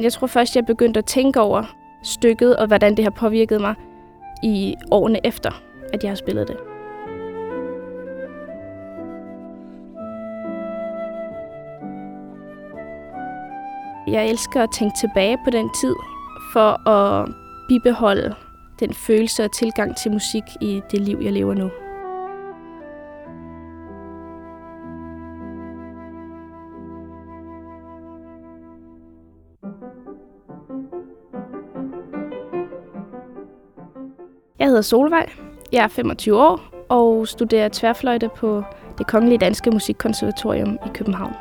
Jeg tror først, jeg begyndte at tænke over stykket, og hvordan det har påvirket mig i årene efter, at jeg har spillet det. Jeg elsker at tænke tilbage på den tid, for at bibeholde den følelse og tilgang til musik i det liv, jeg lever nu. Jeg hedder Solvej. Jeg er 25 år og studerer tværfløjte på det Kongelige Danske Musikkonservatorium i København.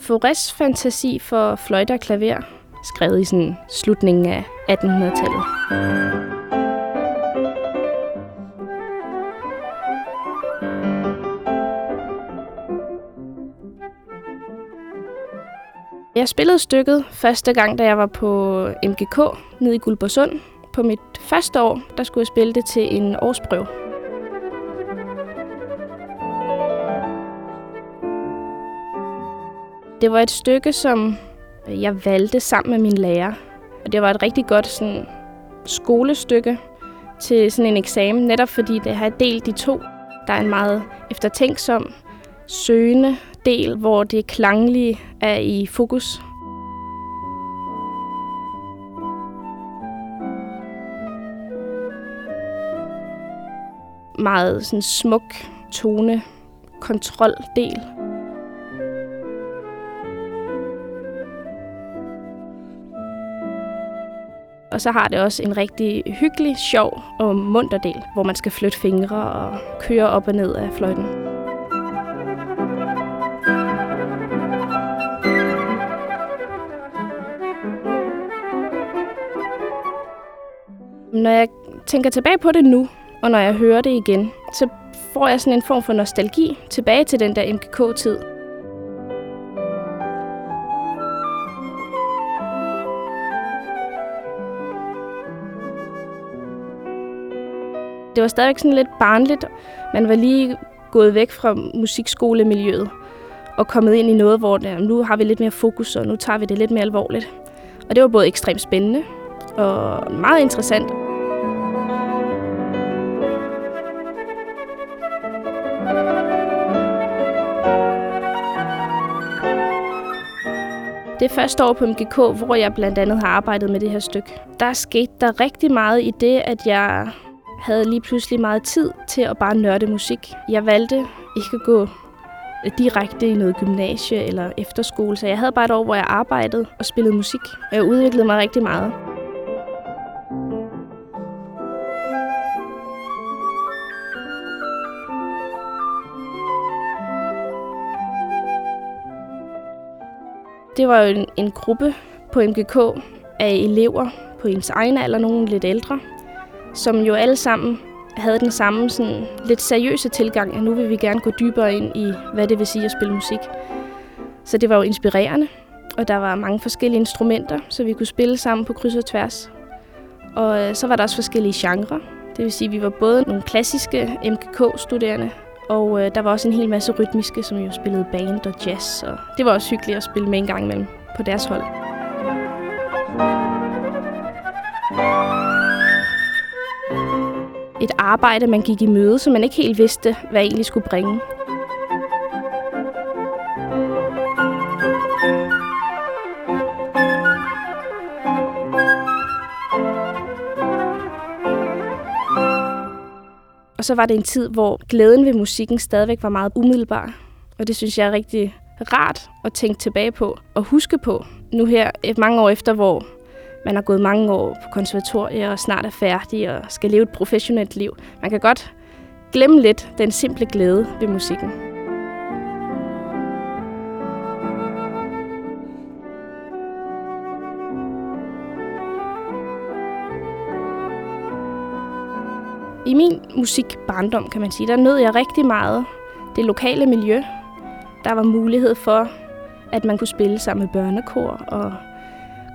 Forrest fantasi for fløjte og klaver, skrevet i sådan slutningen af 1800-tallet. Jeg spillede stykket første gang, da jeg var på MGK nede i Guldborgsund. På mit første år, der skulle jeg spille det til en årsprøve. Det var et stykke, som jeg valgte sammen med min lærer. Og det var et rigtig godt sådan, skolestykke til sådan en eksamen, netop fordi det har delt de to. Der er en meget eftertænksom, søgende del, hvor det klanglige er i fokus. Meget sådan smuk tone, kontroldel. Og så har det også en rigtig hyggelig, sjov og munter del, hvor man skal flytte fingre og køre op og ned af fløjten. Når jeg tænker tilbage på det nu, og når jeg hører det igen, så får jeg sådan en form for nostalgi tilbage til den der MGK-tid. Det var stadigvæk sådan lidt barnligt. Man var lige gået væk fra musikskolemiljøet og kommet ind i noget, hvor der, nu har vi lidt mere fokus, og nu tager vi det lidt mere alvorligt. Og det var både ekstremt spændende og meget interessant. Det første år på MGK, hvor jeg blandt andet har arbejdet med det her stykke, der skete der rigtig meget i det, at jeg havde lige pludselig meget tid til at bare nørde musik. Jeg valgte ikke at gå direkte i noget gymnasie eller efterskole, så jeg havde bare et år, hvor jeg arbejdede og spillede musik. Og jeg udviklede mig rigtig meget. Det var jo en, en gruppe på MGK af elever på ens egen alder, nogle lidt ældre, som jo alle sammen havde den samme sådan, lidt seriøse tilgang, at nu vil vi gerne gå dybere ind i, hvad det vil sige at spille musik. Så det var jo inspirerende, og der var mange forskellige instrumenter, så vi kunne spille sammen på kryds og tværs. Og øh, så var der også forskellige genrer. Det vil sige, at vi var både nogle klassiske MGK-studerende, og øh, der var også en hel masse rytmiske, som jo spillede band og jazz. Og det var også hyggeligt at spille med en gang imellem på deres hold. Et arbejde, man gik i møde, som man ikke helt vidste, hvad egentlig skulle bringe. Og så var det en tid, hvor glæden ved musikken stadigvæk var meget umiddelbar. Og det synes jeg er rigtig rart at tænke tilbage på og huske på. Nu her, mange år efter, hvor man har gået mange år på konservatorier og snart er færdig og skal leve et professionelt liv. Man kan godt glemme lidt den simple glæde ved musikken. I min musikbarndom, kan man sige, der nød jeg rigtig meget det lokale miljø. Der var mulighed for, at man kunne spille sammen med børnekor og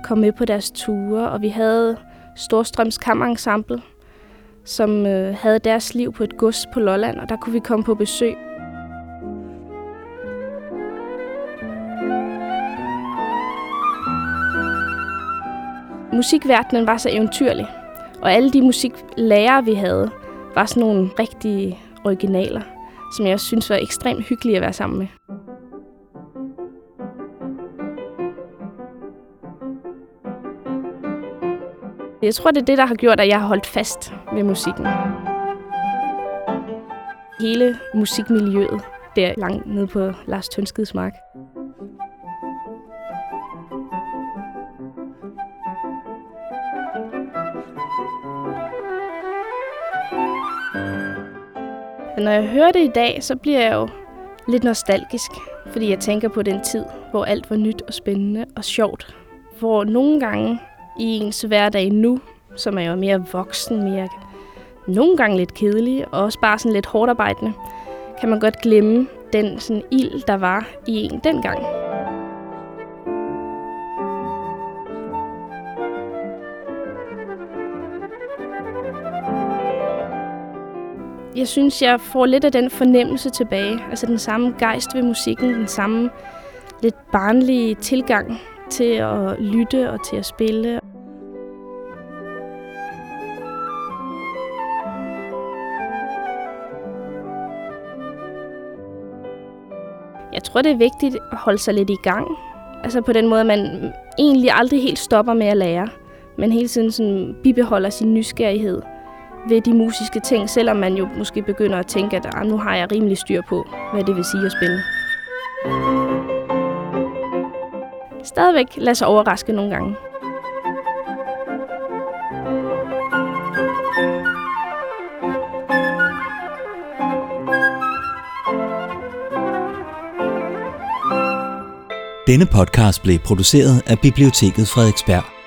komme med på deres ture, og vi havde Storstrøms Kammerensemble, som øh, havde deres liv på et gods på Lolland, og der kunne vi komme på besøg. Musikverdenen var så eventyrlig, og alle de musiklærere, vi havde, var sådan nogle rigtige originaler, som jeg synes var ekstremt hyggelige at være sammen med. Jeg tror, det er det, der har gjort, at jeg har holdt fast ved musikken. Hele musikmiljøet der langt nede på Lars Tønskeds mark. Men når jeg hører det i dag, så bliver jeg jo lidt nostalgisk, fordi jeg tænker på den tid, hvor alt var nyt og spændende og sjovt. Hvor nogle gange i ens hverdag nu, som er jo mere voksen, mere nogle gange lidt kedelig, og også bare sådan lidt hårdt arbejdende, kan man godt glemme den sådan ild, der var i en dengang. Jeg synes, jeg får lidt af den fornemmelse tilbage. Altså den samme gejst ved musikken, den samme lidt barnlige tilgang til at lytte og til at spille. Jeg tror, det er vigtigt at holde sig lidt i gang. Altså på den måde, at man egentlig aldrig helt stopper med at lære, men hele tiden sådan bibeholder sin nysgerrighed ved de musiske ting, selvom man jo måske begynder at tænke, at ah, nu har jeg rimelig styr på, hvad det vil sige at spille. Stadigvæk lad sig overraske nogle gange. Denne podcast blev produceret af Biblioteket Frederiksberg.